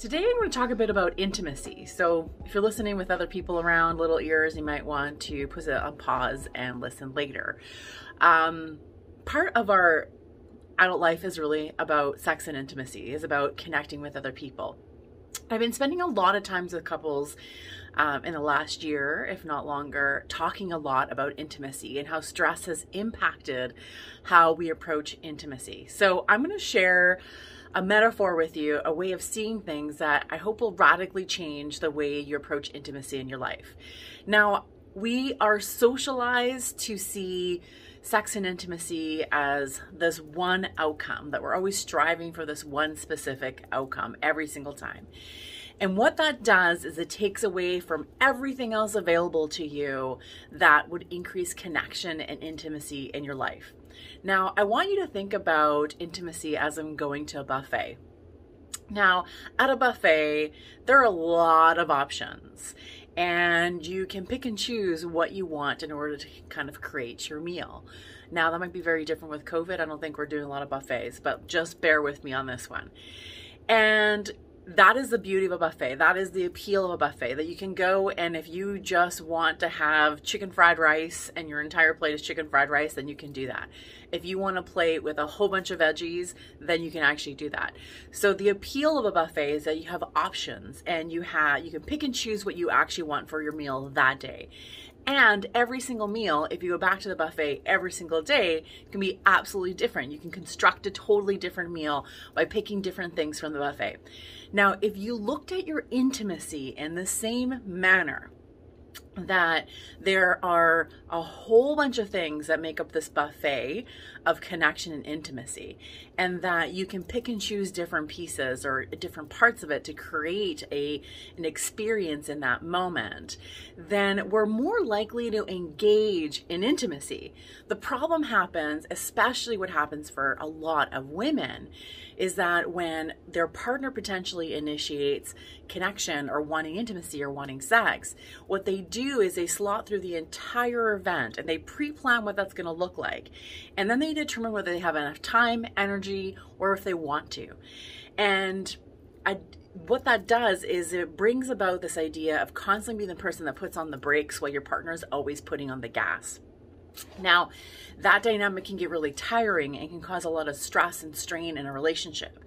Today, I'm going to talk a bit about intimacy. So, if you're listening with other people around, little ears, you might want to put on pause and listen later. Um, part of our adult life is really about sex and intimacy, is about connecting with other people. I've been spending a lot of times with couples um, in the last year, if not longer, talking a lot about intimacy and how stress has impacted how we approach intimacy. So, I'm going to share a metaphor with you, a way of seeing things that I hope will radically change the way you approach intimacy in your life. Now, we are socialized to see sex and intimacy as this one outcome, that we're always striving for this one specific outcome every single time. And what that does is it takes away from everything else available to you that would increase connection and intimacy in your life. Now, I want you to think about intimacy as I'm going to a buffet. Now, at a buffet, there are a lot of options, and you can pick and choose what you want in order to kind of create your meal. Now, that might be very different with COVID. I don't think we're doing a lot of buffets, but just bear with me on this one. And that is the beauty of a buffet. That is the appeal of a buffet that you can go and if you just want to have chicken fried rice and your entire plate is chicken fried rice, then you can do that. If you want a plate with a whole bunch of veggies, then you can actually do that. So the appeal of a buffet is that you have options and you have you can pick and choose what you actually want for your meal that day. And every single meal, if you go back to the buffet every single day, can be absolutely different. You can construct a totally different meal by picking different things from the buffet. Now, if you looked at your intimacy in the same manner, that there are a whole bunch of things that make up this buffet of connection and intimacy, and that you can pick and choose different pieces or different parts of it to create a an experience in that moment, then we're more likely to engage in intimacy. The problem happens, especially what happens for a lot of women, is that when their partner potentially initiates connection or wanting intimacy or wanting sex, what they do is they slot through the entire event and they pre plan what that's going to look like. And then they determine whether they have enough time, energy, or if they want to. And I, what that does is it brings about this idea of constantly being the person that puts on the brakes while your partner is always putting on the gas. Now, that dynamic can get really tiring and can cause a lot of stress and strain in a relationship.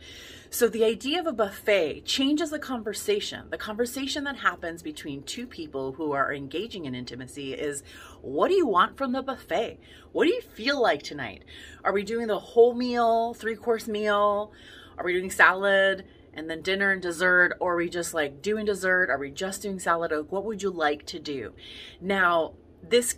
So, the idea of a buffet changes the conversation. The conversation that happens between two people who are engaging in intimacy is what do you want from the buffet? What do you feel like tonight? Are we doing the whole meal, three course meal? Are we doing salad? and then dinner and dessert or are we just like doing dessert are we just doing salad what would you like to do now this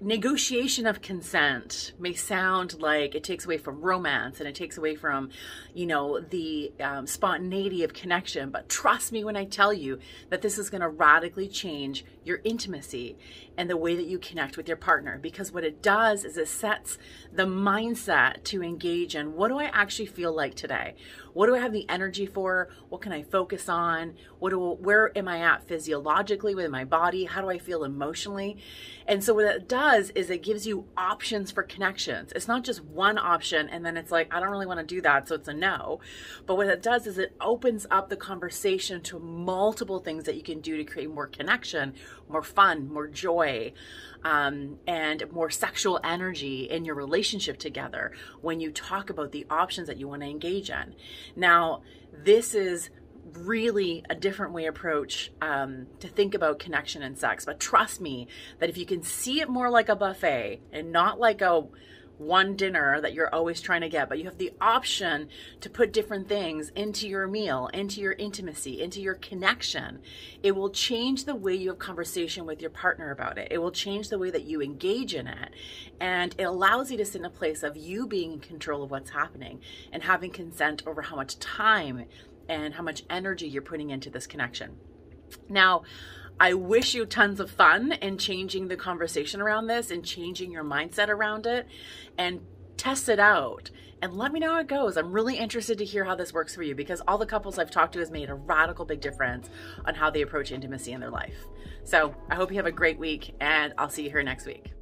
negotiation of consent may sound like it takes away from romance and it takes away from you know the um, spontaneity of connection. But trust me when i tell you that this is going to radically change your intimacy and the way that you connect with your partner. Because what it does is it sets the mindset to engage in what do i actually feel like today what do i have the energy for? What can i focus on? What do where am i at physiologically with my body? How do i feel emotionally? And so what it does is it gives you options for connections. It's not just one option and then it's like i don't really want to do that so it's a no. But what it does is it opens up the conversation to multiple things that you can do to create more connection more fun more joy um, and more sexual energy in your relationship together when you talk about the options that you want to engage in. Now, this is really a different way approach um, to think about connection and sex. But trust me that if you can see it more like a buffet and not like a one dinner that you're always trying to get, but you have the option to put different things into your meal, into your intimacy, into your connection. It will change the way you have conversation with your partner about it. It will change the way that you engage in it. And it allows you to sit in a place of you being in control of what's happening and having consent over how much time and how much energy you're putting into this connection. Now, I wish you tons of fun in changing the conversation around this and changing your mindset around it and test it out and let me know how it goes. I'm really interested to hear how this works for you because all the couples I've talked to has made a radical big difference on how they approach intimacy in their life. So I hope you have a great week and I'll see you here next week.